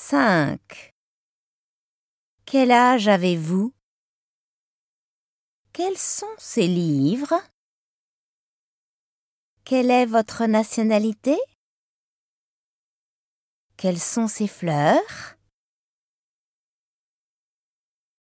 5. Quel âge avez-vous? Quels sont ces livres? Quelle est votre nationalité? Quelles sont ces fleurs?